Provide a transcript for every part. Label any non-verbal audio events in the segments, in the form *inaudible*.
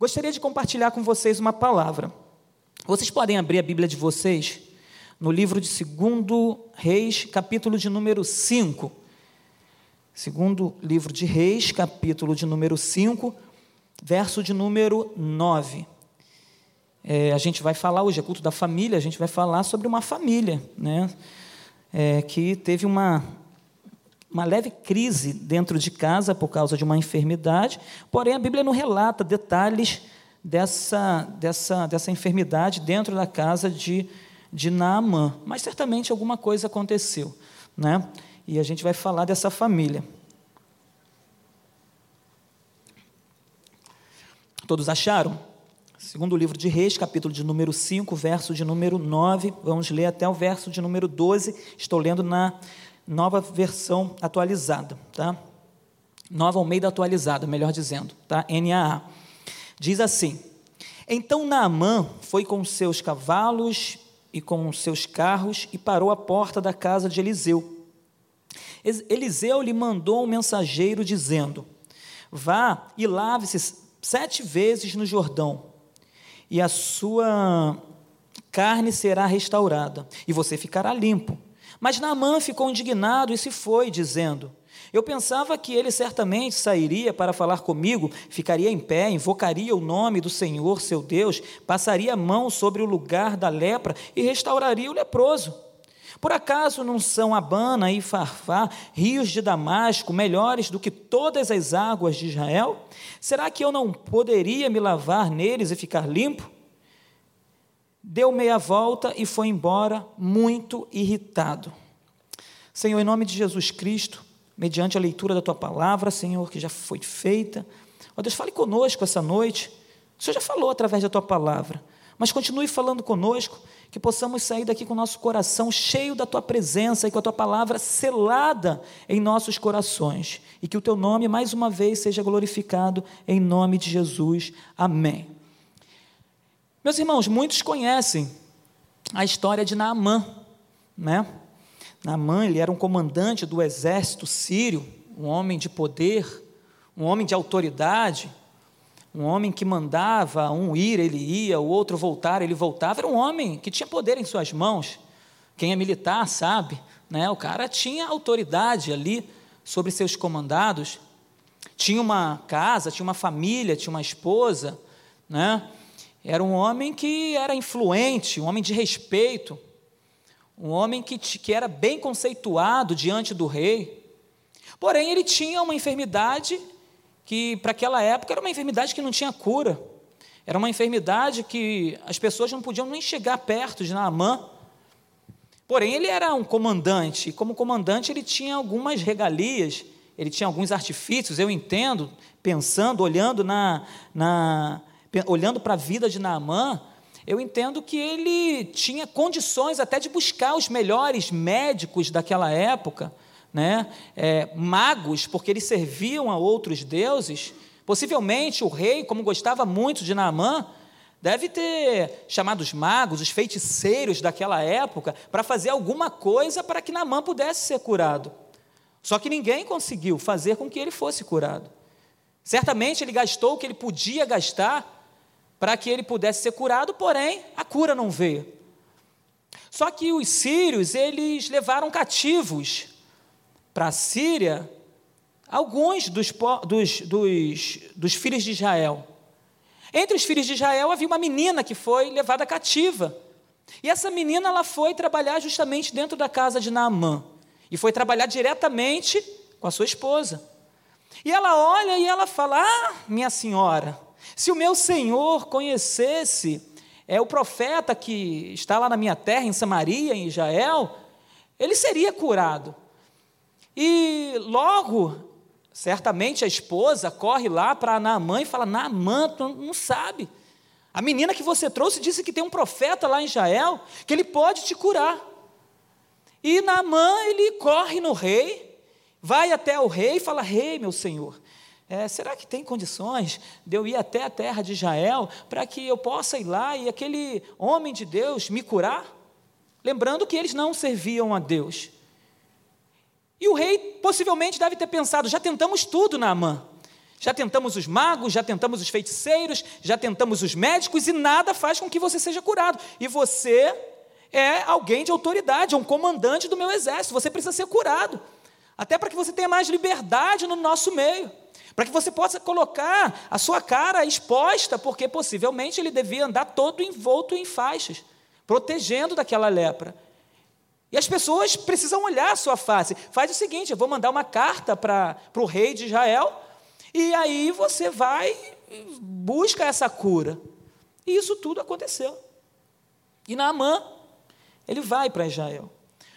Gostaria de compartilhar com vocês uma palavra. Vocês podem abrir a Bíblia de vocês no livro de 2 Reis, capítulo de número 5. Segundo livro de Reis, capítulo de número 5, verso de número 9. É, a gente vai falar hoje, é culto da família, a gente vai falar sobre uma família, né? É, que teve uma, uma leve crise dentro de casa por causa de uma enfermidade, porém a Bíblia não relata detalhes dessa, dessa, dessa enfermidade dentro da casa de, de Naamã, mas certamente alguma coisa aconteceu, né? e a gente vai falar dessa família. Todos acharam? Segundo o livro de Reis, capítulo de número 5, verso de número 9, vamos ler até o verso de número 12, estou lendo na nova versão atualizada, tá? Nova Almeida atualizada, melhor dizendo, tá? NAA. Diz assim: Então Naamã foi com seus cavalos e com seus carros e parou à porta da casa de Eliseu. Eliseu lhe mandou um mensageiro dizendo: Vá e lave-se sete vezes no Jordão, e a sua carne será restaurada, e você ficará limpo. Mas Naamã ficou indignado e se foi, dizendo: Eu pensava que ele certamente sairia para falar comigo, ficaria em pé, invocaria o nome do Senhor, seu Deus, passaria a mão sobre o lugar da lepra e restauraria o leproso. Por acaso não são Abana e Farfá, rios de Damasco, melhores do que todas as águas de Israel? Será que eu não poderia me lavar neles e ficar limpo? Deu meia volta e foi embora muito irritado. Senhor, em nome de Jesus Cristo, mediante a leitura da tua palavra, Senhor, que já foi feita, ó Deus, fale conosco essa noite. O Senhor já falou através da tua palavra, mas continue falando conosco, que possamos sair daqui com o nosso coração cheio da tua presença e com a tua palavra selada em nossos corações, e que o teu nome mais uma vez seja glorificado em nome de Jesus. Amém. Meus irmãos, muitos conhecem a história de Naamã, né? Naamã, ele era um comandante do exército sírio, um homem de poder, um homem de autoridade, um homem que mandava um ir, ele ia, o outro voltar, ele voltava. Era um homem que tinha poder em suas mãos. Quem é militar sabe, né? O cara tinha autoridade ali sobre seus comandados. Tinha uma casa, tinha uma família, tinha uma esposa, né? Era um homem que era influente, um homem de respeito, um homem que, que era bem conceituado diante do rei. Porém, ele tinha uma enfermidade que, para aquela época, era uma enfermidade que não tinha cura. Era uma enfermidade que as pessoas não podiam nem chegar perto de Naamã. Porém, ele era um comandante, e como comandante, ele tinha algumas regalias, ele tinha alguns artifícios, eu entendo, pensando, olhando na, na, olhando para a vida de Naamã, eu entendo que ele tinha condições até de buscar os melhores médicos daquela época, né? É, magos, porque eles serviam a outros deuses. Possivelmente o rei, como gostava muito de Naamã, deve ter chamado os magos, os feiticeiros daquela época, para fazer alguma coisa para que Naamã pudesse ser curado. Só que ninguém conseguiu fazer com que ele fosse curado. Certamente ele gastou o que ele podia gastar para que ele pudesse ser curado, porém a cura não veio. Só que os sírios, eles levaram cativos para a Síria alguns dos, dos, dos, dos filhos de Israel. Entre os filhos de Israel havia uma menina que foi levada cativa. E essa menina ela foi trabalhar justamente dentro da casa de Naamã. E foi trabalhar diretamente com a sua esposa. E ela olha e ela fala: Ah, minha senhora, se o meu Senhor conhecesse é o profeta que está lá na minha terra, em Samaria, em Israel, ele seria curado. E logo, certamente a esposa corre lá para Naamã e fala: Naamã, tu não sabe. A menina que você trouxe disse que tem um profeta lá em Israel que ele pode te curar. E Naamã, ele corre no rei, vai até o rei e fala: Rei, meu senhor, é, será que tem condições de eu ir até a terra de Israel para que eu possa ir lá e aquele homem de Deus me curar? Lembrando que eles não serviam a Deus. E o rei possivelmente deve ter pensado: já tentamos tudo, Naamã. Já tentamos os magos, já tentamos os feiticeiros, já tentamos os médicos e nada faz com que você seja curado. E você é alguém de autoridade, é um comandante do meu exército. Você precisa ser curado. Até para que você tenha mais liberdade no nosso meio. Para que você possa colocar a sua cara exposta, porque possivelmente ele devia andar todo envolto em faixas, protegendo daquela lepra. E as pessoas precisam olhar a sua face. Faz o seguinte: eu vou mandar uma carta para o rei de Israel, e aí você vai, busca essa cura. E isso tudo aconteceu. E Naamã, ele vai para Israel.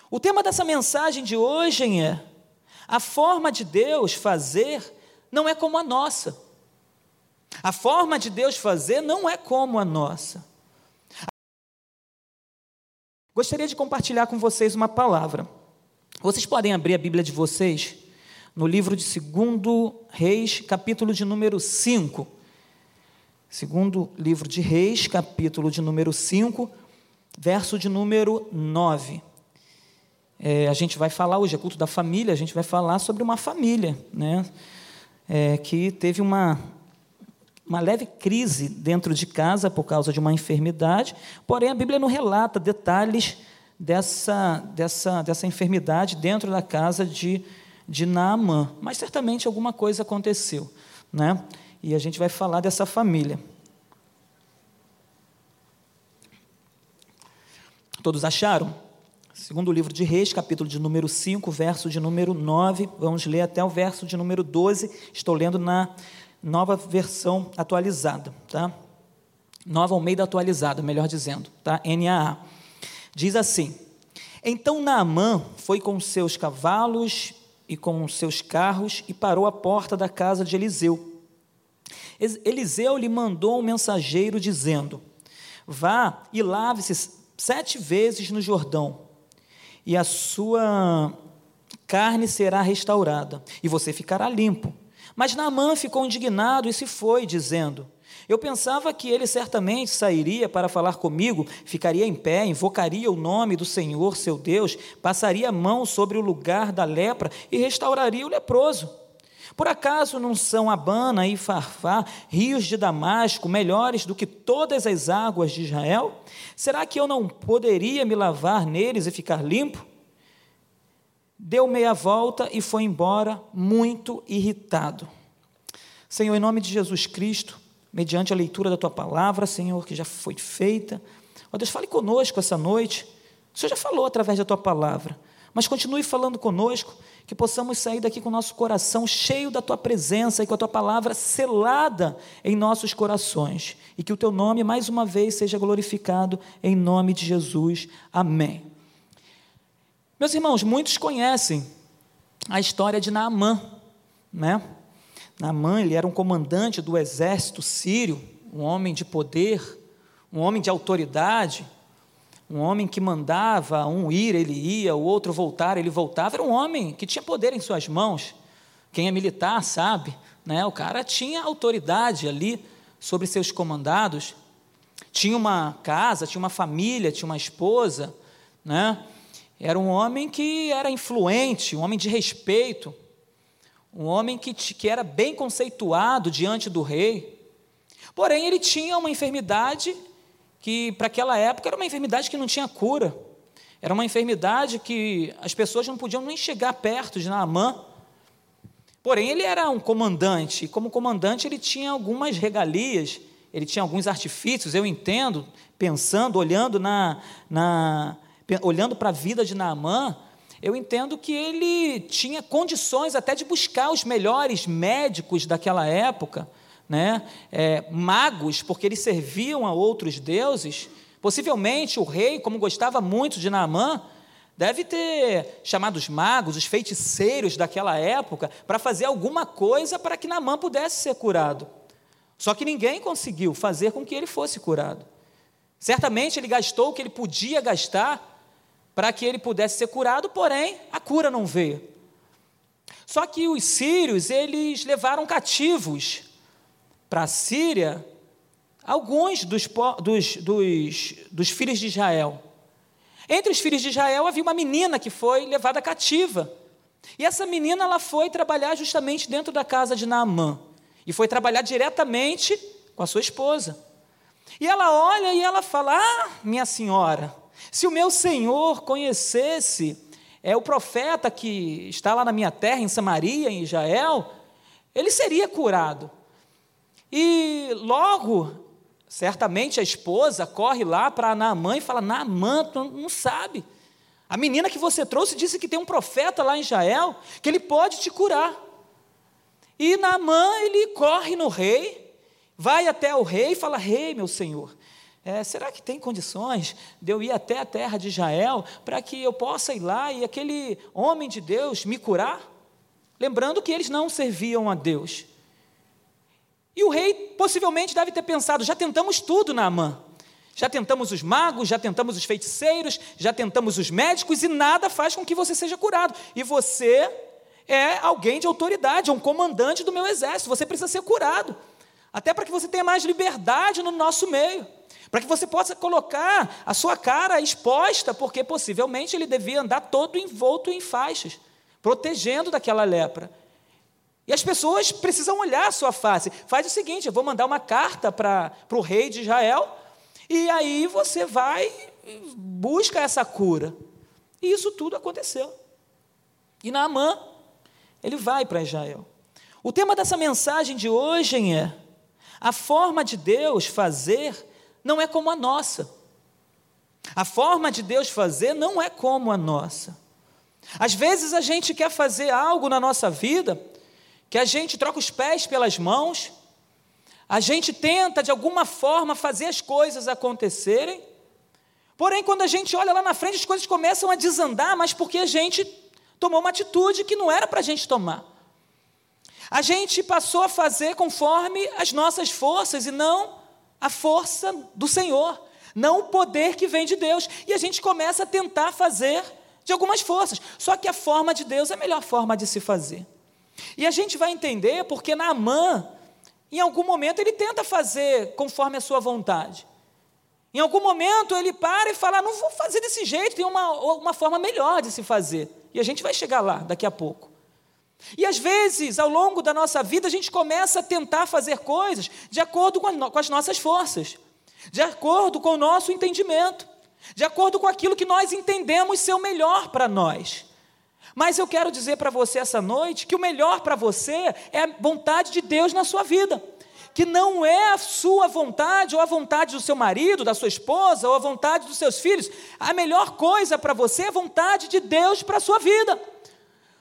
O tema dessa mensagem de hoje é: a forma de Deus fazer não é como a nossa. A forma de Deus fazer não é como a nossa. Gostaria de compartilhar com vocês uma palavra. Vocês podem abrir a Bíblia de vocês no livro de 2 Reis, capítulo de número 5. Segundo livro de Reis, capítulo de número 5, verso de número 9. É, a gente vai falar hoje, é culto da família, a gente vai falar sobre uma família, né? É, que teve uma, uma leve crise dentro de casa por causa de uma enfermidade, porém a Bíblia não relata detalhes dessa, dessa, dessa enfermidade dentro da casa de, de Naamã, mas certamente alguma coisa aconteceu. Né? E a gente vai falar dessa família. Todos acharam? Segundo livro de Reis, capítulo de número 5, verso de número 9, vamos ler até o verso de número 12. Estou lendo na nova versão atualizada, tá? Nova Almeida atualizada, melhor dizendo, tá? NAA. Diz assim: Então Naamã foi com seus cavalos e com seus carros e parou à porta da casa de Eliseu. Eliseu lhe mandou um mensageiro dizendo: Vá e lave-se sete vezes no Jordão, e a sua carne será restaurada, e você ficará limpo. Mas Naamã ficou indignado e se foi, dizendo: Eu pensava que ele certamente sairia para falar comigo, ficaria em pé, invocaria o nome do Senhor, seu Deus, passaria a mão sobre o lugar da lepra e restauraria o leproso. Por acaso não são Abana e Farfá, rios de Damasco, melhores do que todas as águas de Israel? Será que eu não poderia me lavar neles e ficar limpo? deu meia volta e foi embora muito irritado. Senhor, em nome de Jesus Cristo, mediante a leitura da tua palavra, Senhor, que já foi feita, ó Deus, fale conosco essa noite. O Senhor já falou através da tua palavra, mas continue falando conosco, que possamos sair daqui com o nosso coração cheio da tua presença e com a tua palavra selada em nossos corações, e que o teu nome mais uma vez seja glorificado em nome de Jesus. Amém. Meus irmãos, muitos conhecem a história de Naamã, né? Naamã, ele era um comandante do exército sírio, um homem de poder, um homem de autoridade, um homem que mandava um ir, ele ia, o outro voltar, ele voltava. Era um homem que tinha poder em suas mãos. Quem é militar sabe, né? O cara tinha autoridade ali sobre seus comandados. Tinha uma casa, tinha uma família, tinha uma esposa, né? Era um homem que era influente, um homem de respeito, um homem que, que era bem conceituado diante do rei. Porém, ele tinha uma enfermidade que, para aquela época, era uma enfermidade que não tinha cura. Era uma enfermidade que as pessoas não podiam nem chegar perto de Naamã. Porém, ele era um comandante, e como comandante, ele tinha algumas regalias, ele tinha alguns artifícios, eu entendo, pensando, olhando na, na olhando para a vida de Naamã, eu entendo que ele tinha condições até de buscar os melhores médicos daquela época, né? É, magos, porque eles serviam a outros deuses. Possivelmente o rei, como gostava muito de Naamã, deve ter chamado os magos, os feiticeiros daquela época, para fazer alguma coisa para que Naamã pudesse ser curado. Só que ninguém conseguiu fazer com que ele fosse curado. Certamente ele gastou o que ele podia gastar para que ele pudesse ser curado, porém a cura não veio. Só que os sírios, eles levaram cativos para a Síria alguns dos, dos, dos, dos filhos de Israel. Entre os filhos de Israel havia uma menina que foi levada cativa. E essa menina ela foi trabalhar justamente dentro da casa de Naamã. e foi trabalhar diretamente com a sua esposa. E ela olha e ela fala: Ah, minha senhora, se o meu senhor conhecesse é o profeta que está lá na minha terra, em Samaria, em Israel, ele seria curado. E logo, certamente a esposa corre lá para Naamã e fala: Naamã, tu não sabe. A menina que você trouxe disse que tem um profeta lá em Israel que ele pode te curar. E Naamã, ele corre no rei, vai até o rei e fala: Rei, meu senhor, é, será que tem condições de eu ir até a terra de Israel para que eu possa ir lá e aquele homem de Deus me curar? Lembrando que eles não serviam a Deus. E o rei possivelmente deve ter pensado: já tentamos tudo, Naamã. Já tentamos os magos, já tentamos os feiticeiros, já tentamos os médicos e nada faz com que você seja curado. E você é alguém de autoridade, é um comandante do meu exército, você precisa ser curado. Até para que você tenha mais liberdade no nosso meio. Para que você possa colocar a sua cara exposta, porque possivelmente ele devia andar todo envolto em faixas, protegendo daquela lepra. E as pessoas precisam olhar a sua face. Faz o seguinte: eu vou mandar uma carta para o rei de Israel, e aí você vai, busca essa cura. E isso tudo aconteceu. E Naamã, ele vai para Israel. O tema dessa mensagem de hoje é: a forma de Deus fazer não é como a nossa. A forma de Deus fazer não é como a nossa. Às vezes a gente quer fazer algo na nossa vida que a gente troca os pés pelas mãos, a gente tenta, de alguma forma, fazer as coisas acontecerem. Porém, quando a gente olha lá na frente, as coisas começam a desandar, mas porque a gente tomou uma atitude que não era para a gente tomar. A gente passou a fazer conforme as nossas forças e não a força do Senhor, não o poder que vem de Deus. E a gente começa a tentar fazer de algumas forças. Só que a forma de Deus é a melhor forma de se fazer. E a gente vai entender porque Naamã em algum momento ele tenta fazer conforme a sua vontade. Em algum momento ele para e fala: não vou fazer desse jeito, tem uma, uma forma melhor de se fazer. E a gente vai chegar lá daqui a pouco. E às vezes, ao longo da nossa vida, a gente começa a tentar fazer coisas de acordo com, a, com as nossas forças, de acordo com o nosso entendimento, de acordo com aquilo que nós entendemos ser o melhor para nós. Mas eu quero dizer para você essa noite que o melhor para você é a vontade de Deus na sua vida. Que não é a sua vontade, ou a vontade do seu marido, da sua esposa, ou a vontade dos seus filhos. A melhor coisa para você é a vontade de Deus para a sua vida.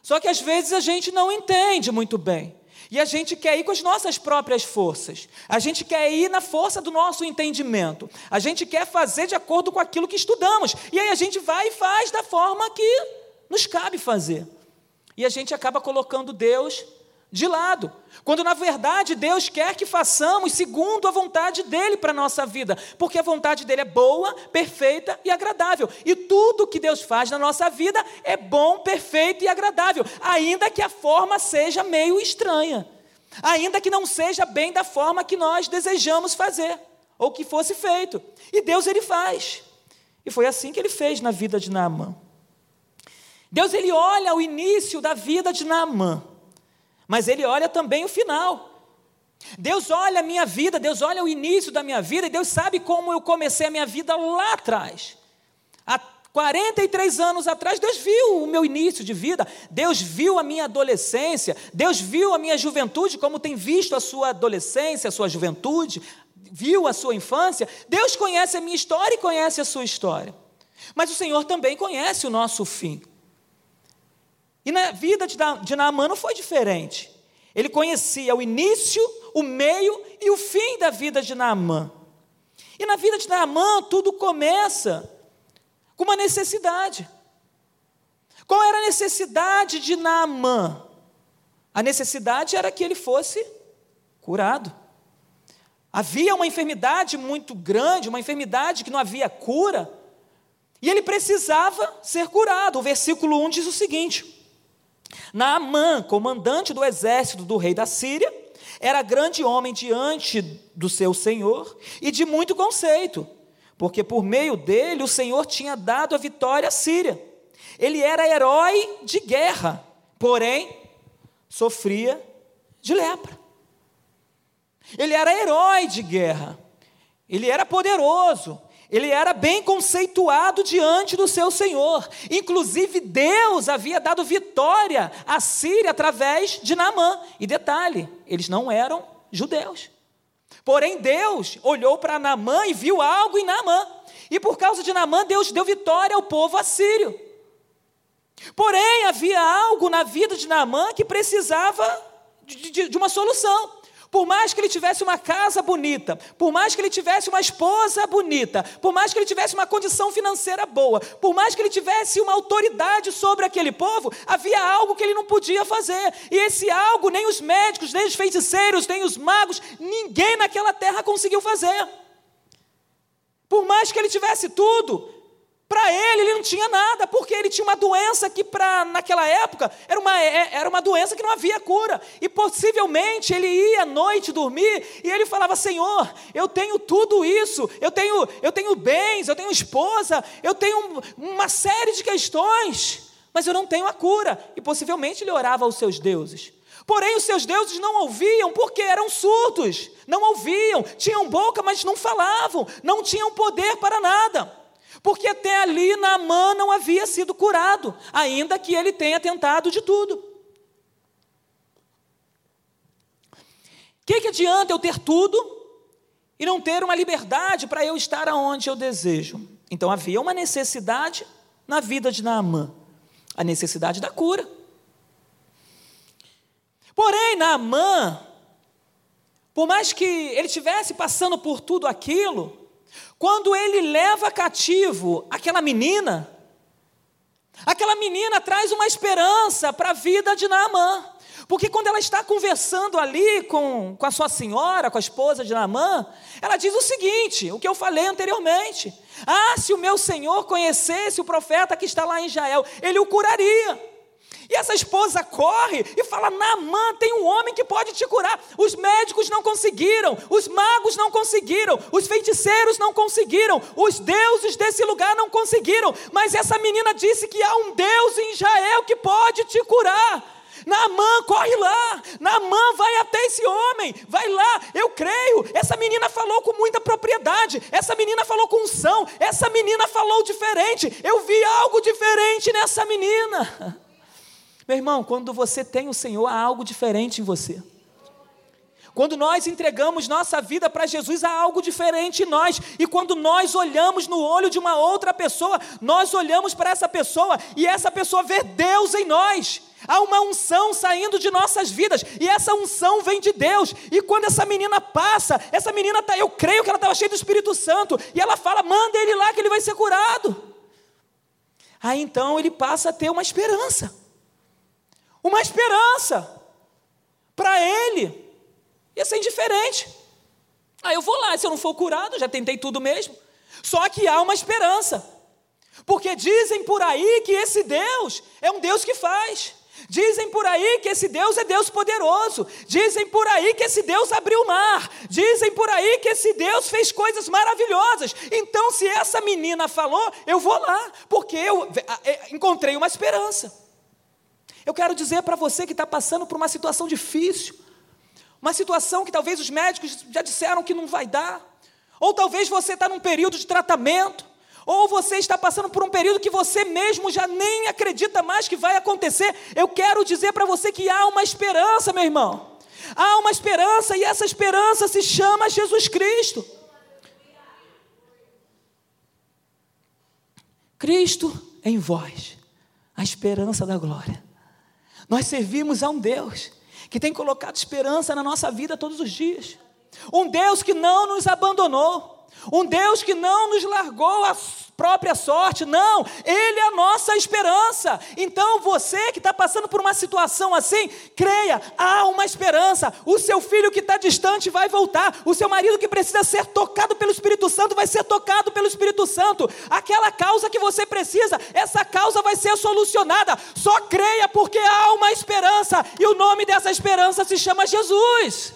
Só que às vezes a gente não entende muito bem. E a gente quer ir com as nossas próprias forças. A gente quer ir na força do nosso entendimento. A gente quer fazer de acordo com aquilo que estudamos. E aí a gente vai e faz da forma que nos cabe fazer. E a gente acaba colocando Deus de lado, quando na verdade Deus quer que façamos segundo a vontade dele para a nossa vida, porque a vontade dele é boa, perfeita e agradável. E tudo que Deus faz na nossa vida é bom, perfeito e agradável, ainda que a forma seja meio estranha, ainda que não seja bem da forma que nós desejamos fazer ou que fosse feito. E Deus ele faz. E foi assim que ele fez na vida de Naamã. Deus ele olha o início da vida de Naamã, mas ele olha também o final. Deus olha a minha vida, Deus olha o início da minha vida, e Deus sabe como eu comecei a minha vida lá atrás. Há 43 anos atrás, Deus viu o meu início de vida, Deus viu a minha adolescência, Deus viu a minha juventude, como tem visto a sua adolescência, a sua juventude, viu a sua infância. Deus conhece a minha história e conhece a sua história. Mas o Senhor também conhece o nosso fim. E na vida de Naamã não foi diferente. Ele conhecia o início, o meio e o fim da vida de Naamã. E na vida de Naamã, tudo começa com uma necessidade. Qual era a necessidade de Naamã? A necessidade era que ele fosse curado. Havia uma enfermidade muito grande, uma enfermidade que não havia cura, e ele precisava ser curado. O versículo 1 diz o seguinte: Naamã, comandante do exército do rei da Síria, era grande homem diante do seu senhor e de muito conceito, porque por meio dele o Senhor tinha dado a vitória à Síria. Ele era herói de guerra, porém sofria de lepra. ele era herói de guerra, ele era poderoso, ele era bem conceituado diante do seu Senhor. Inclusive, Deus havia dado vitória à Síria através de Naamã. E detalhe, eles não eram judeus. Porém, Deus olhou para Naamã e viu algo em Naamã. E por causa de Naamã, Deus deu vitória ao povo assírio. Porém, havia algo na vida de Naamã que precisava de, de, de uma solução. Por mais que ele tivesse uma casa bonita, por mais que ele tivesse uma esposa bonita, por mais que ele tivesse uma condição financeira boa, por mais que ele tivesse uma autoridade sobre aquele povo, havia algo que ele não podia fazer. E esse algo nem os médicos, nem os feiticeiros, nem os magos, ninguém naquela terra conseguiu fazer. Por mais que ele tivesse tudo, para ele, ele não tinha nada, porque ele tinha uma doença que, pra, naquela época, era uma, é, era uma doença que não havia cura. E possivelmente ele ia à noite dormir e ele falava: Senhor, eu tenho tudo isso, eu tenho, eu tenho bens, eu tenho esposa, eu tenho uma série de questões, mas eu não tenho a cura. E possivelmente ele orava aos seus deuses. Porém, os seus deuses não ouviam porque eram surdos, não ouviam, tinham boca, mas não falavam, não tinham poder para nada. Porque até ali Naamã não havia sido curado, ainda que ele tenha tentado de tudo. O que, que adianta eu ter tudo e não ter uma liberdade para eu estar aonde eu desejo? Então havia uma necessidade na vida de Naamã, a necessidade da cura. Porém, Naamã, por mais que ele estivesse passando por tudo aquilo, quando ele leva cativo aquela menina, aquela menina traz uma esperança para a vida de Naamã. Porque quando ela está conversando ali com, com a sua senhora, com a esposa de Naamã, ela diz o seguinte: o que eu falei anteriormente. Ah, se o meu senhor conhecesse o profeta que está lá em Israel, ele o curaria. E essa esposa corre e fala: Naamã, tem um homem que pode te curar. Os médicos não conseguiram, os magos não conseguiram, os feiticeiros não conseguiram, os deuses desse lugar não conseguiram. Mas essa menina disse que há um Deus em Israel que pode te curar. Naamã, corre lá. Naamã, vai até esse homem. Vai lá, eu creio. Essa menina falou com muita propriedade. Essa menina falou com unção. Essa menina falou diferente. Eu vi algo diferente nessa menina. *laughs* Meu irmão, quando você tem o Senhor, há algo diferente em você. Quando nós entregamos nossa vida para Jesus, há algo diferente em nós. E quando nós olhamos no olho de uma outra pessoa, nós olhamos para essa pessoa e essa pessoa vê Deus em nós. Há uma unção saindo de nossas vidas e essa unção vem de Deus. E quando essa menina passa, essa menina tá, eu creio que ela estava cheia do Espírito Santo e ela fala: "Manda ele lá que ele vai ser curado". Aí então ele passa a ter uma esperança uma esperança para ele. Ia ser indiferente. Aí eu vou lá, se eu não for curado, já tentei tudo mesmo. Só que há uma esperança. Porque dizem por aí que esse Deus é um Deus que faz. Dizem por aí que esse Deus é Deus poderoso. Dizem por aí que esse Deus abriu o mar. Dizem por aí que esse Deus fez coisas maravilhosas. Então, se essa menina falou, eu vou lá, porque eu encontrei uma esperança. Eu quero dizer para você que está passando por uma situação difícil, uma situação que talvez os médicos já disseram que não vai dar, ou talvez você está num período de tratamento, ou você está passando por um período que você mesmo já nem acredita mais que vai acontecer. Eu quero dizer para você que há uma esperança, meu irmão. Há uma esperança e essa esperança se chama Jesus Cristo. Cristo em vós, a esperança da glória. Nós servimos a um Deus que tem colocado esperança na nossa vida todos os dias. Um Deus que não nos abandonou. Um Deus que não nos largou a própria sorte, não, Ele é a nossa esperança. Então você que está passando por uma situação assim, creia, há uma esperança. O seu filho que está distante vai voltar, o seu marido que precisa ser tocado pelo Espírito Santo vai ser tocado pelo Espírito Santo. Aquela causa que você precisa, essa causa vai ser solucionada. Só creia, porque há uma esperança, e o nome dessa esperança se chama Jesus.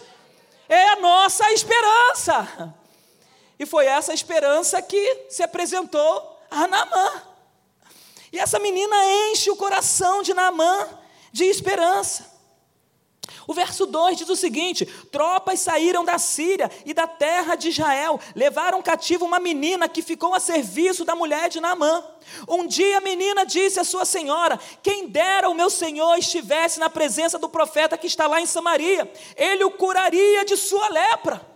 É a nossa esperança. E foi essa esperança que se apresentou a Naamã. E essa menina enche o coração de Naamã de esperança. O verso 2 diz o seguinte: tropas saíram da Síria e da terra de Israel, levaram cativo uma menina que ficou a serviço da mulher de Naamã. Um dia a menina disse à sua senhora: Quem dera o meu senhor estivesse na presença do profeta que está lá em Samaria, ele o curaria de sua lepra.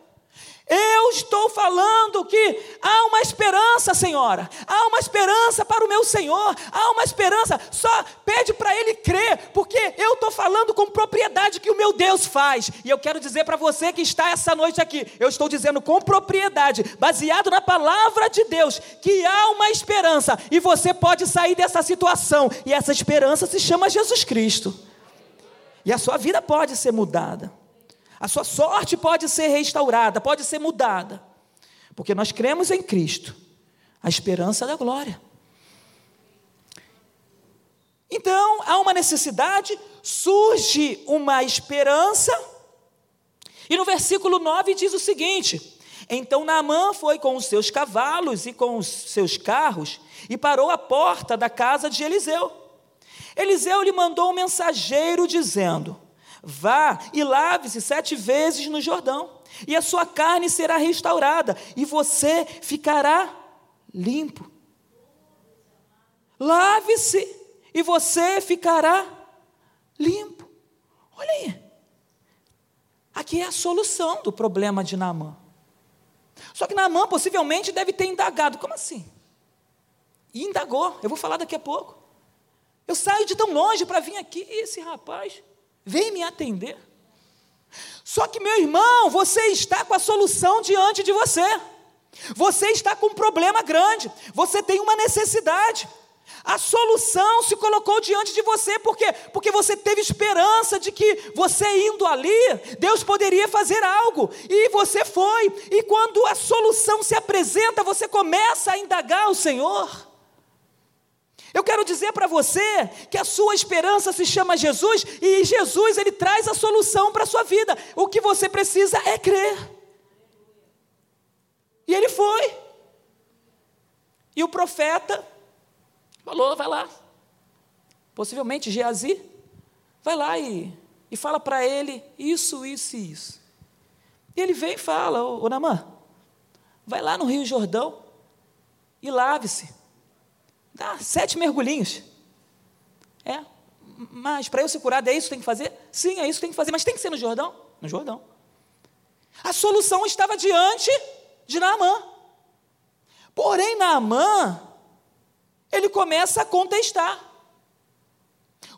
Eu estou falando que há uma esperança, Senhora. Há uma esperança para o meu Senhor. Há uma esperança. Só pede para Ele crer, porque eu estou falando com propriedade que o meu Deus faz. E eu quero dizer para você que está essa noite aqui, eu estou dizendo com propriedade, baseado na palavra de Deus, que há uma esperança e você pode sair dessa situação. E essa esperança se chama Jesus Cristo. E a sua vida pode ser mudada. A sua sorte pode ser restaurada, pode ser mudada, porque nós cremos em Cristo, a esperança da glória. Então, há uma necessidade, surge uma esperança, e no versículo 9 diz o seguinte: Então Naamã foi com os seus cavalos e com os seus carros e parou à porta da casa de Eliseu. Eliseu lhe mandou um mensageiro dizendo: Vá e lave-se sete vezes no Jordão, e a sua carne será restaurada, e você ficará limpo. Lave-se, e você ficará limpo. Olha aí. Aqui é a solução do problema de Naamã. Só que Naamã possivelmente deve ter indagado. Como assim? E indagou. Eu vou falar daqui a pouco. Eu saio de tão longe para vir aqui e esse rapaz vem me atender. Só que, meu irmão, você está com a solução diante de você. Você está com um problema grande, você tem uma necessidade. A solução se colocou diante de você, por quê? Porque você teve esperança de que você indo ali, Deus poderia fazer algo, e você foi, e quando a solução se apresenta, você começa a indagar o Senhor. Eu quero dizer para você que a sua esperança se chama Jesus e Jesus ele traz a solução para a sua vida. O que você precisa é crer. E ele foi. E o profeta falou: vai lá. Possivelmente Geazi, vai lá e, e fala para ele isso, isso e isso. E ele vem e fala: Ô, ô Namã, vai lá no Rio Jordão e lave-se. Dá sete mergulhinhos. É. Mas para eu ser curado é isso que tem que fazer? Sim, é isso que tem que fazer. Mas tem que ser no Jordão? No Jordão. A solução estava diante de Naamã. Porém, Naamã, ele começa a contestar.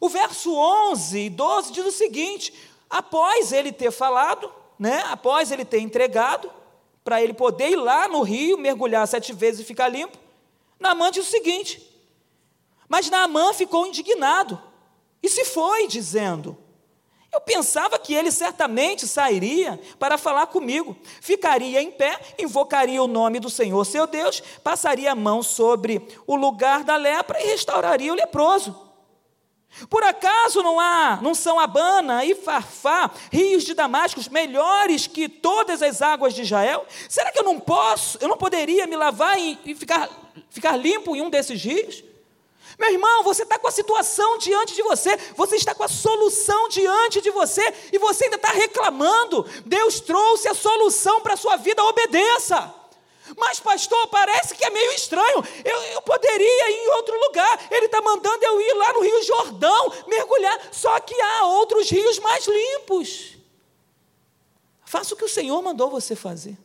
O verso 11 e 12 diz o seguinte: após ele ter falado, né, após ele ter entregado, para ele poder ir lá no rio, mergulhar sete vezes e ficar limpo, Naamã diz o seguinte: mas Naamã ficou indignado e se foi, dizendo: Eu pensava que ele certamente sairia para falar comigo, ficaria em pé, invocaria o nome do Senhor seu Deus, passaria a mão sobre o lugar da lepra e restauraria o leproso. Por acaso não há, não são Abana e Farfá, rios de Damasco, melhores que todas as águas de Israel? Será que eu não posso, eu não poderia me lavar e, e ficar, ficar limpo em um desses rios? Meu irmão, você está com a situação diante de você, você está com a solução diante de você e você ainda está reclamando. Deus trouxe a solução para a sua vida, obedeça. Mas, pastor, parece que é meio estranho. Eu, eu poderia ir em outro lugar. Ele está mandando eu ir lá no Rio Jordão, mergulhar. Só que há outros rios mais limpos. Faça o que o Senhor mandou você fazer.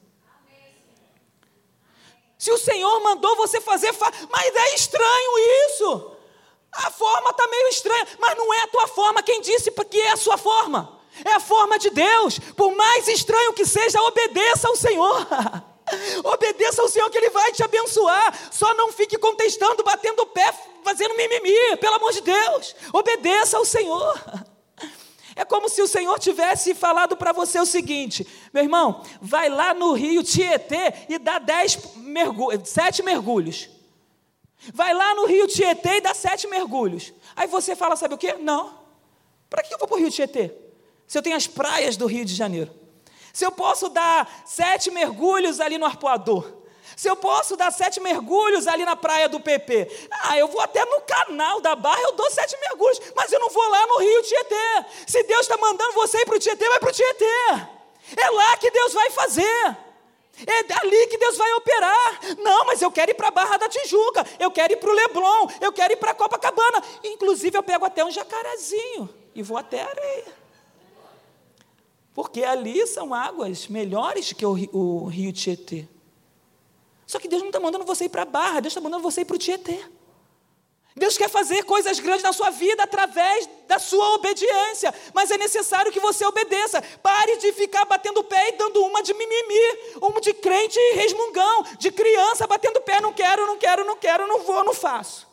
Se o Senhor mandou você fazer, fa mas é estranho isso. A forma está meio estranha, mas não é a tua forma. Quem disse que é a sua forma? É a forma de Deus. Por mais estranho que seja, obedeça ao Senhor. *laughs* obedeça ao Senhor que Ele vai te abençoar. Só não fique contestando, batendo o pé, fazendo mimimi. Pelo amor de Deus, obedeça ao Senhor. *laughs* É como se o Senhor tivesse falado para você o seguinte: meu irmão, vai lá no rio Tietê e dá dez mergu sete mergulhos. Vai lá no rio Tietê e dá sete mergulhos. Aí você fala, sabe o quê? Não. Para que eu vou para o rio Tietê? Se eu tenho as praias do Rio de Janeiro. Se eu posso dar sete mergulhos ali no arpoador. Se eu posso dar sete mergulhos ali na praia do PP, ah, eu vou até no canal da Barra, eu dou sete mergulhos, mas eu não vou lá no Rio Tietê. Se Deus está mandando você ir para o Tietê, vai para o Tietê. É lá que Deus vai fazer. É ali que Deus vai operar. Não, mas eu quero ir para a Barra da Tijuca, eu quero ir para o Leblon, eu quero ir para Copacabana. Inclusive, eu pego até um jacarezinho e vou até a areia. Porque ali são águas melhores que o, o rio Tietê. Só que Deus não está mandando você ir para a Barra, Deus está mandando você ir para o Tietê. Deus quer fazer coisas grandes na sua vida através da sua obediência, mas é necessário que você obedeça. Pare de ficar batendo pé e dando uma de mimimi, uma de crente resmungão, de criança batendo pé, não quero, não quero, não quero, não vou, não faço.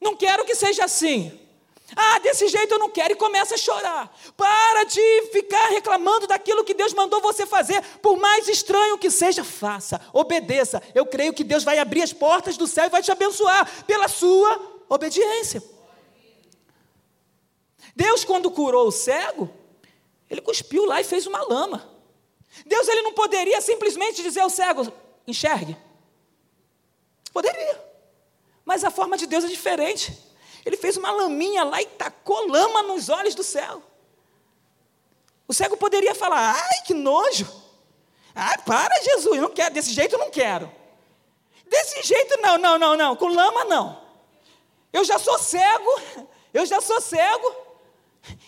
Não quero que seja assim. Ah, desse jeito eu não quero, e começa a chorar. Para de ficar reclamando daquilo que Deus mandou você fazer, por mais estranho que seja, faça, obedeça. Eu creio que Deus vai abrir as portas do céu e vai te abençoar pela sua obediência. Deus, quando curou o cego, ele cuspiu lá e fez uma lama. Deus ele não poderia simplesmente dizer ao cego, enxergue. Poderia. Mas a forma de Deus é diferente. Ele fez uma laminha lá e tacou lama nos olhos do cego. O cego poderia falar: ai, que nojo. Ai, para, Jesus, não quero, desse jeito não quero. Desse jeito não, não, não, não, com lama não. Eu já sou cego, eu já sou cego,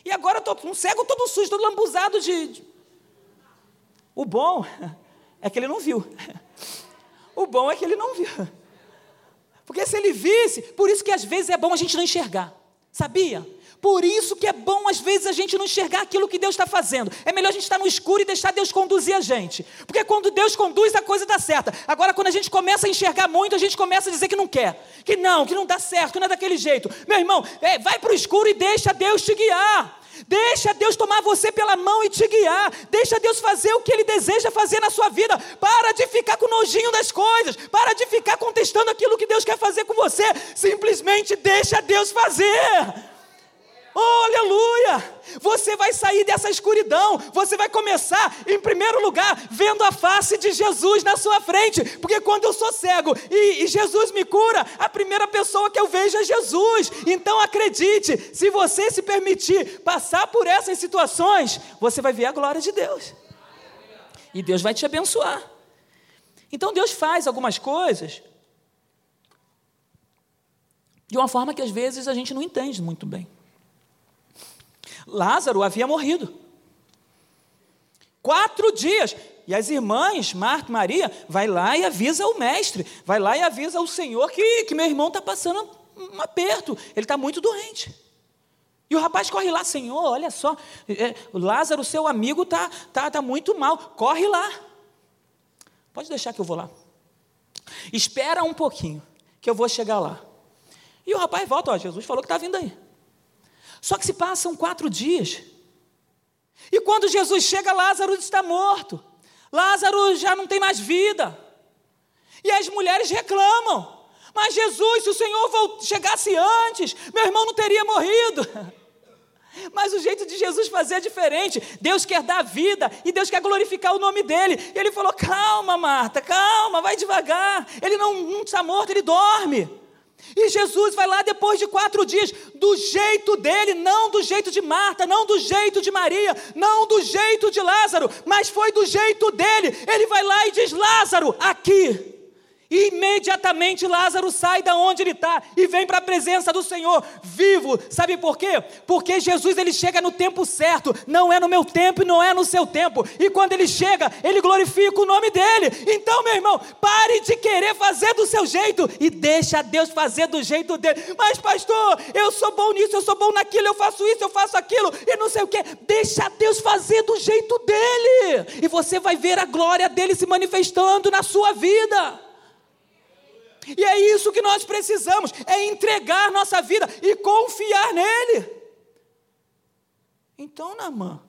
e agora estou um cego todo sujo, todo lambuzado de, de. O bom é que ele não viu. O bom é que ele não viu. Porque se ele visse, por isso que às vezes é bom a gente não enxergar. Sabia? Por isso que é bom, às vezes, a gente não enxergar aquilo que Deus está fazendo. É melhor a gente estar no escuro e deixar Deus conduzir a gente. Porque quando Deus conduz, a coisa dá certa. Agora, quando a gente começa a enxergar muito, a gente começa a dizer que não quer, que não, que não dá certo, que não é daquele jeito. Meu irmão, é, vai para o escuro e deixa Deus te guiar. Deixa Deus tomar você pela mão e te guiar. Deixa Deus fazer o que Ele deseja fazer na sua vida. Para de ficar com nojinho das coisas. Para de ficar contestando aquilo que Deus quer fazer com você. Simplesmente deixa Deus fazer. Oh, aleluia! Você vai sair dessa escuridão, você vai começar, em primeiro lugar, vendo a face de Jesus na sua frente, porque quando eu sou cego e, e Jesus me cura, a primeira pessoa que eu vejo é Jesus. Então acredite, se você se permitir passar por essas situações, você vai ver a glória de Deus, e Deus vai te abençoar. Então Deus faz algumas coisas de uma forma que às vezes a gente não entende muito bem. Lázaro havia morrido. Quatro dias. E as irmãs, Marta e Maria, vai lá e avisa o mestre, vai lá e avisa o Senhor que, que meu irmão está passando um aperto, ele está muito doente. E o rapaz corre lá, Senhor, olha só, é, Lázaro, seu amigo, está tá, tá muito mal, corre lá. Pode deixar que eu vou lá. Espera um pouquinho, que eu vou chegar lá. E o rapaz volta, ó, Jesus falou que está vindo aí. Só que se passam quatro dias. E quando Jesus chega, Lázaro está morto. Lázaro já não tem mais vida. E as mulheres reclamam. Mas Jesus, se o Senhor chegasse antes, meu irmão não teria morrido. *laughs* Mas o jeito de Jesus fazer é diferente. Deus quer dar vida e Deus quer glorificar o nome dele. E ele falou: Calma, Marta, calma, vai devagar. Ele não, não está morto, ele dorme. E Jesus vai lá depois de quatro dias, do jeito dele, não do jeito de Marta, não do jeito de Maria, não do jeito de Lázaro, mas foi do jeito dele. Ele vai lá e diz: Lázaro, aqui. E imediatamente Lázaro sai da onde ele está e vem para a presença do Senhor, vivo. Sabe por quê? Porque Jesus ele chega no tempo certo, não é no meu tempo e não é no seu tempo. E quando ele chega, ele glorifica o nome dele. Então, meu irmão, pare de querer fazer do seu jeito e deixa Deus fazer do jeito dele. Mas, pastor, eu sou bom nisso, eu sou bom naquilo, eu faço isso, eu faço aquilo e não sei o que. Deixa Deus fazer do jeito dele e você vai ver a glória dele se manifestando na sua vida. E é isso que nós precisamos: é entregar nossa vida e confiar nele. Então, Namã,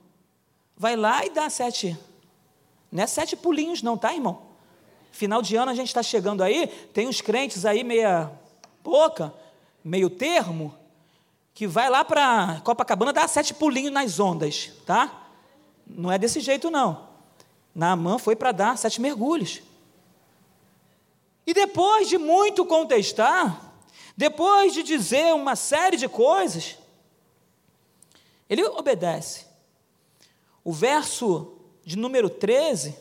vai lá e dá sete. Não é sete pulinhos, não, tá, irmão? Final de ano a gente está chegando aí, tem uns crentes aí meia boca, meio termo, que vai lá para Copacabana dar sete pulinhos nas ondas, tá? Não é desse jeito, não. Naamã foi para dar sete mergulhos. E depois de muito contestar, depois de dizer uma série de coisas, ele obedece. O verso de número 13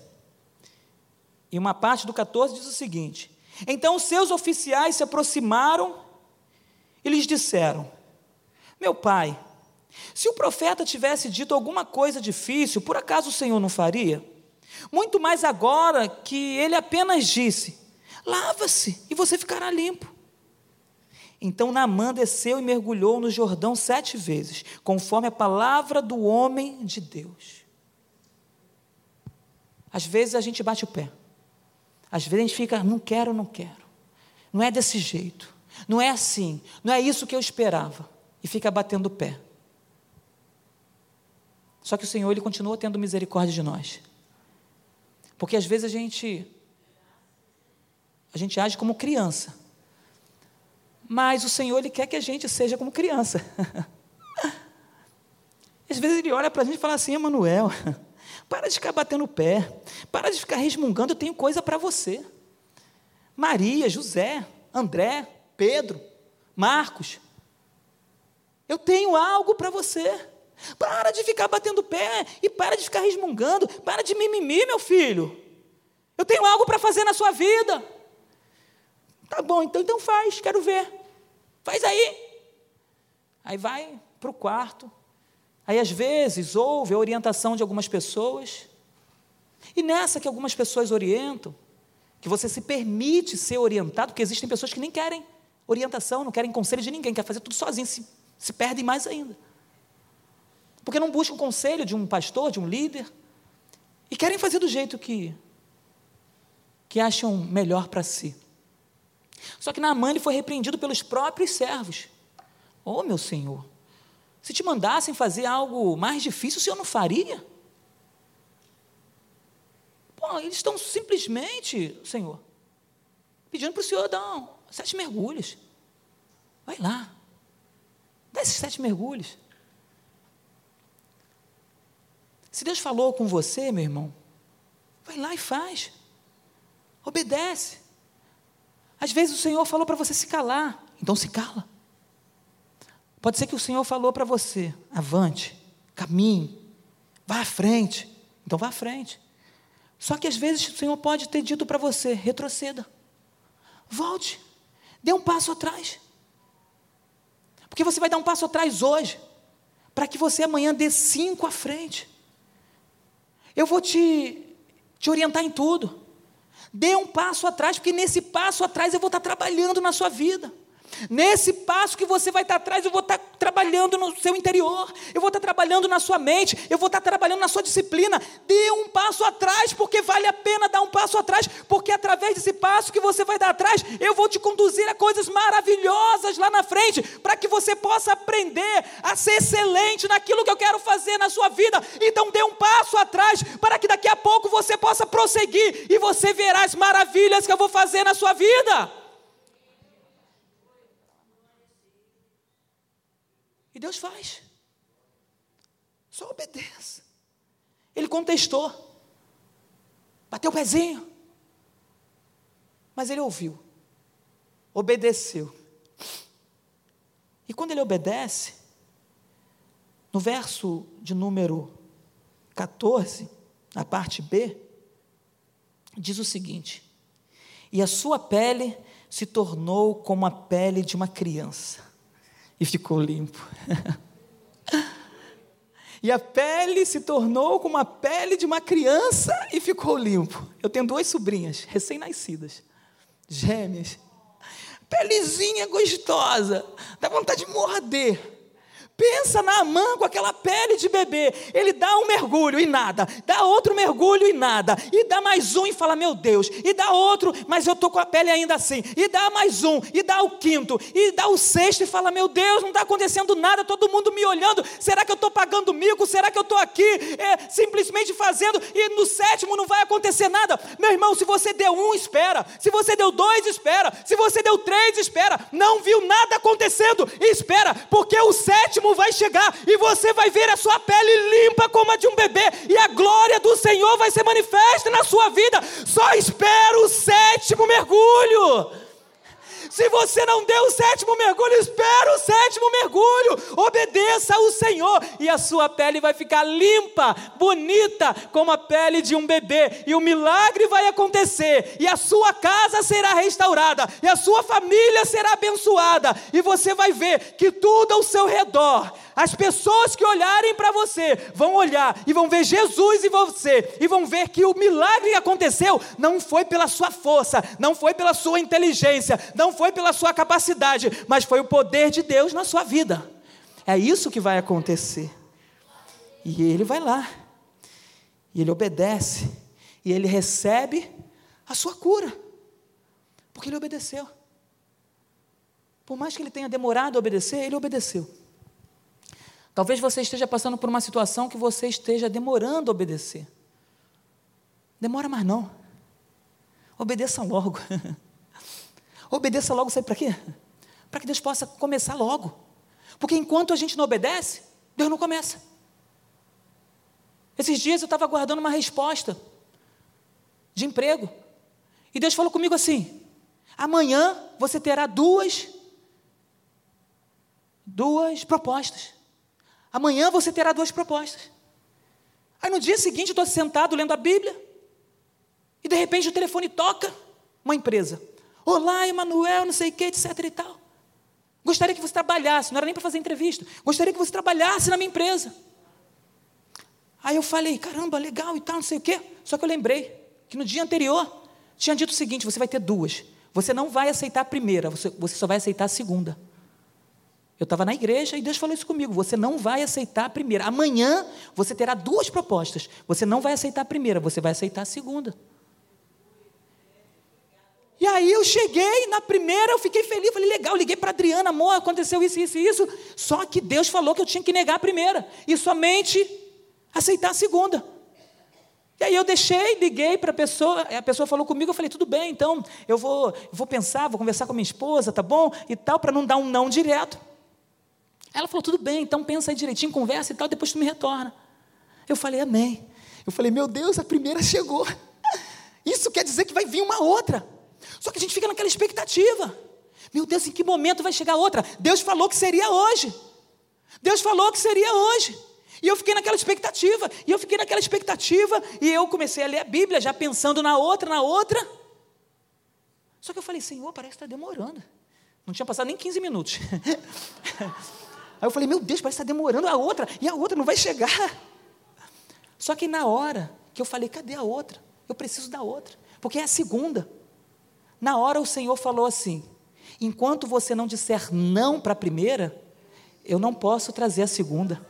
e uma parte do 14 diz o seguinte: Então seus oficiais se aproximaram e lhes disseram: Meu pai, se o profeta tivesse dito alguma coisa difícil, por acaso o Senhor não faria? Muito mais agora que ele apenas disse: Lava-se e você ficará limpo. Então Naamã desceu e mergulhou no Jordão sete vezes, conforme a palavra do homem de Deus. Às vezes a gente bate o pé. Às vezes a gente fica, não quero, não quero. Não é desse jeito. Não é assim. Não é isso que eu esperava. E fica batendo o pé. Só que o Senhor, Ele continua tendo misericórdia de nós. Porque às vezes a gente. A gente age como criança. Mas o Senhor, Ele quer que a gente seja como criança. *laughs* Às vezes Ele olha para a gente e fala assim: Emanuel, para de ficar batendo o pé, para de ficar resmungando, eu tenho coisa para você. Maria, José, André, Pedro, Marcos, eu tenho algo para você. Para de ficar batendo pé e para de ficar resmungando, para de mimimi, meu filho. Eu tenho algo para fazer na sua vida. Tá bom, então, então faz, quero ver. Faz aí. Aí vai para o quarto. Aí às vezes ouve a orientação de algumas pessoas. E nessa que algumas pessoas orientam, que você se permite ser orientado, porque existem pessoas que nem querem orientação, não querem conselho de ninguém, quer fazer tudo sozinho, se, se perdem mais ainda. Porque não buscam conselho de um pastor, de um líder, e querem fazer do jeito que, que acham melhor para si. Só que Naamã ele foi repreendido pelos próprios servos. Oh, meu senhor, se te mandassem fazer algo mais difícil, o senhor não faria? Pô, eles estão simplesmente, senhor, pedindo para o senhor dar um, sete mergulhos. Vai lá, dá esses sete mergulhos. Se Deus falou com você, meu irmão, vai lá e faz. Obedece. Às vezes o Senhor falou para você se calar, então se cala. Pode ser que o Senhor falou para você: avante, caminhe, vá à frente. Então vá à frente. Só que às vezes o Senhor pode ter dito para você: retroceda, volte, dê um passo atrás. Porque você vai dar um passo atrás hoje, para que você amanhã dê cinco à frente. Eu vou te, te orientar em tudo. Dê um passo atrás, porque nesse passo atrás eu vou estar trabalhando na sua vida. Nesse passo que você vai estar atrás, eu vou estar trabalhando no seu interior, eu vou estar trabalhando na sua mente, eu vou estar trabalhando na sua disciplina. Dê um passo atrás, porque vale a pena dar um passo atrás, porque através desse passo que você vai dar atrás, eu vou te conduzir a coisas maravilhosas lá na frente, para que você possa aprender a ser excelente naquilo que eu quero fazer na sua vida. Então dê um passo atrás, para que daqui a pouco você possa prosseguir e você verá as maravilhas que eu vou fazer na sua vida. Deus faz. Só obedeça. Ele contestou. Bateu o pezinho. Mas ele ouviu. Obedeceu. E quando ele obedece, no verso de número 14, na parte B, diz o seguinte: E a sua pele se tornou como a pele de uma criança e ficou limpo. *laughs* e a pele se tornou como a pele de uma criança e ficou limpo. Eu tenho duas sobrinhas, recém-nascidas, gêmeas. Pelezinha gostosa, dá vontade de morder. Pensa na mão com aquela pele de bebê. Ele dá um mergulho e nada, dá outro mergulho e nada, e dá mais um e fala: Meu Deus, e dá outro, mas eu estou com a pele ainda assim, e dá mais um, e dá o quinto, e dá o sexto e fala: Meu Deus, não está acontecendo nada, todo mundo me olhando. Será que eu estou pagando mico? Será que eu estou aqui é, simplesmente fazendo e no sétimo não vai acontecer nada? Meu irmão, se você deu um, espera, se você deu dois, espera, se você deu três, espera, não viu nada acontecendo, espera, porque o sétimo vai chegar e você vai ver a sua pele limpa como a de um bebê e a glória do Senhor vai ser manifesta na sua vida. Só espera o sétimo sétimo mergulho. Se você não deu o sétimo mergulho, espera o sétimo mergulho. Obedeça ao Senhor e a sua pele vai ficar limpa, bonita, como a pele de um bebê. E o milagre vai acontecer. E a sua casa será restaurada. E a sua família será abençoada. E você vai ver que tudo ao seu redor as pessoas que olharem para você vão olhar e vão ver Jesus em você e vão ver que o milagre que aconteceu não foi pela sua força, não foi pela sua inteligência, não foi pela sua capacidade, mas foi o poder de Deus na sua vida. É isso que vai acontecer. E ele vai lá, e ele obedece, e ele recebe a sua cura, porque ele obedeceu. Por mais que ele tenha demorado a obedecer, ele obedeceu. Talvez você esteja passando por uma situação que você esteja demorando a obedecer. Demora mais não. Obedeça logo. *laughs* Obedeça logo, sabe para quê? Para que Deus possa começar logo. Porque enquanto a gente não obedece, Deus não começa. Esses dias eu estava aguardando uma resposta de emprego. E Deus falou comigo assim: amanhã você terá duas, duas propostas. Amanhã você terá duas propostas. Aí no dia seguinte eu estou sentado lendo a Bíblia, e de repente o telefone toca, uma empresa. Olá, Emanuel, não sei o que, etc e tal. Gostaria que você trabalhasse, não era nem para fazer entrevista, gostaria que você trabalhasse na minha empresa. Aí eu falei, caramba, legal e tal, não sei o quê. Só que eu lembrei que no dia anterior tinha dito o seguinte: você vai ter duas. Você não vai aceitar a primeira, você, você só vai aceitar a segunda. Eu estava na igreja e Deus falou isso comigo. Você não vai aceitar a primeira. Amanhã você terá duas propostas. Você não vai aceitar a primeira, você vai aceitar a segunda. E aí eu cheguei, na primeira eu fiquei feliz, falei, legal, liguei para Adriana, amor, aconteceu isso, isso e isso. Só que Deus falou que eu tinha que negar a primeira e somente aceitar a segunda. E aí eu deixei, liguei para a pessoa, a pessoa falou comigo, eu falei, tudo bem, então eu vou, vou pensar, vou conversar com a minha esposa, tá bom? E tal, para não dar um não direto. Ela falou: tudo bem, então pensa aí direitinho, conversa e tal, depois tu me retorna. Eu falei: amém. Eu falei: meu Deus, a primeira chegou. *laughs* Isso quer dizer que vai vir uma outra. Só que a gente fica naquela expectativa. Meu Deus, em que momento vai chegar outra? Deus falou que seria hoje. Deus falou que seria hoje. E eu fiquei naquela expectativa, e eu fiquei naquela expectativa, e eu comecei a ler a Bíblia, já pensando na outra, na outra. Só que eu falei, Senhor, parece que está demorando. Não tinha passado nem 15 minutos. *laughs* Aí eu falei, meu Deus, parece que está demorando a outra, e a outra não vai chegar. Só que na hora que eu falei, cadê a outra? Eu preciso da outra, porque é a segunda. Na hora o Senhor falou assim: enquanto você não disser não para a primeira, eu não posso trazer a segunda.